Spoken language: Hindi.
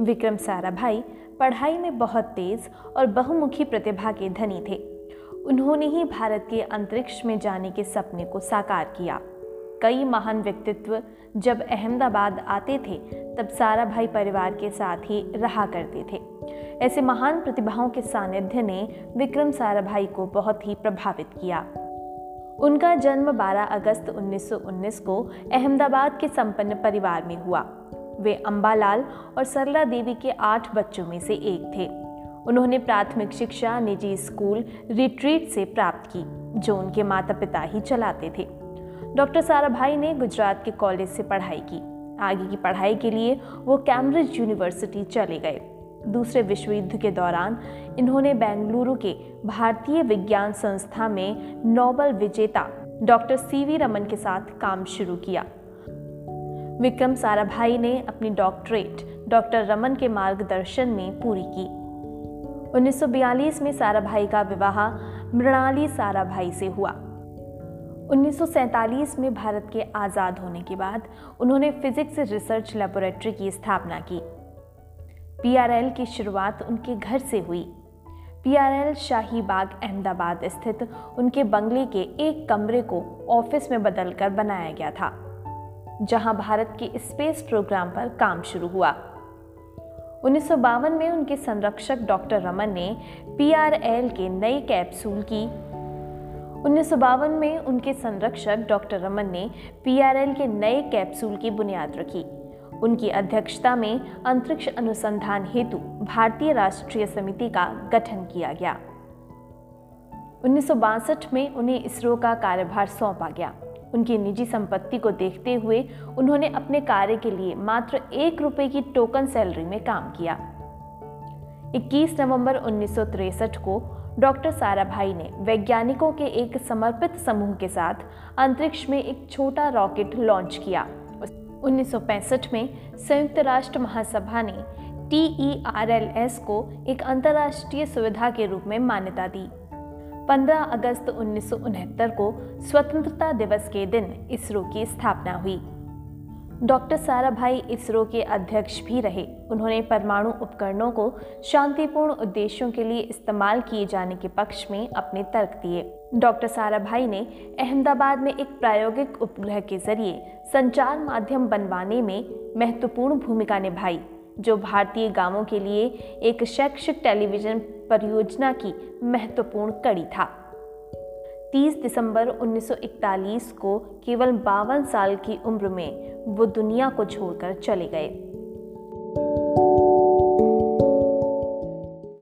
विक्रम साराभाई पढ़ाई में बहुत तेज और बहुमुखी प्रतिभा के धनी थे। उन्होंने ही भारत के अंतरिक्ष में जाने के सपने को साकार किया। कई महान व्यक्तित्व जब अहमदाबाद आते थे, तब साराभाई परिवार के साथ ही रहा करते थे। ऐसे महान प्रतिभाओं के सानिध्य ने विक्रम साराभाई को बहुत ही प्रभावित किया। उनका जन्म 12 अगस्त 1919 को अहमदाबाद के संपन्न परिवार में हुआ। वे अंबालाल और सरला देवी के आठ बच्चों में से एक थे। उन्होंने प्राथमिक शिक्षा, निजी स्कूल रिट्रीट से प्राप्त की, जो उनके माता पिता ही चलाते थे। डॉक्टर साराभाई ने गुजरात के कॉलेज से पढ़ाई की। आगे की पढ़ाई के लिए वो कैम्ब्रिज यूनिवर्सिटी चले गए। दूसरे विश्व युद्ध के दौरान इन्होंने बेंगलुरु के भारतीय विज्ञान संस्था में नोबल विजेता डॉक्टर सी वी रमन के साथ काम शुरू किया। विक्रम साराभाई ने अपनी डॉक्टरेट डॉक्टर रमन के मार्गदर्शन में पूरी की। 1942 में साराभाई का विवाह मृणाली साराभाई से हुआ। 1947 में भारत के आज़ाद होने के बाद उन्होंने फिजिक्स रिसर्च लेबोरेटरी की स्थापना की। पीआरएल की शुरुआत उनके घर से हुई। पीआरएल शाही बाग अहमदाबाद स्थित उनके बंगले के एक कमरे को ऑफ़िस में बदलकर बनाया गया था। जहाँ भारत के स्पेस प्रोग्राम पर काम शुरू हुआ। उन्नीस में उनके संरक्षक डॉक्टर रमन ने पीआरएल के नए कैप्सूल की। उन्नीस में उनके संरक्षक डॉक्टर रमन ने पीआरएल के नए कैप्सूल की बुनियाद रखी। उनकी अध्यक्षता में अंतरिक्ष अनुसंधान हेतु भारतीय राष्ट्रीय समिति का गठन किया गया। उन्नीस सौ बासठ में उन्हें इसरो का कार्यभार सौंपा गया। उनकी निजी संपत्ति को देखते हुए उन्होंने अपने कार्य के लिए मात्र एक रुपए की टोकन सैलरी में काम किया। 21 नवंबर उन्नीस को डॉक्टर साराभाई ने वैज्ञानिकों के एक समर्पित समूह के साथ अंतरिक्ष में एक छोटा रॉकेट लॉन्च किया। 1965 में संयुक्त राष्ट्र महासभा ने टी को एक अंतर्राष्ट्रीय सुविधा के रूप में मान्यता दी। 15 अगस्त उन्नीस सौ उनहत्तर को स्वतंत्रता दिवस के दिन इसरो की स्थापना हुई। डॉक्टर साराभाई इसरो के अध्यक्ष भी रहे। उन्होंने परमाणु उपकरणों को शांतिपूर्ण उद्देश्यों के लिए इस्तेमाल किए जाने के पक्ष में अपने तर्क दिए। डॉक्टर साराभाई ने अहमदाबाद में एक प्रायोगिक उपग्रह के ज़रिए संचार माध्यम बनवाने में महत्वपूर्ण भूमिका निभाई। जो भारतीय गाँवों के लिए एक शैक्षिक टेलीविज़न परियोजना की महत्वपूर्ण कड़ी था। 30 दिसंबर 1941 को केवल बावन साल की उम्र में वो दुनिया को छोड़कर चले गए।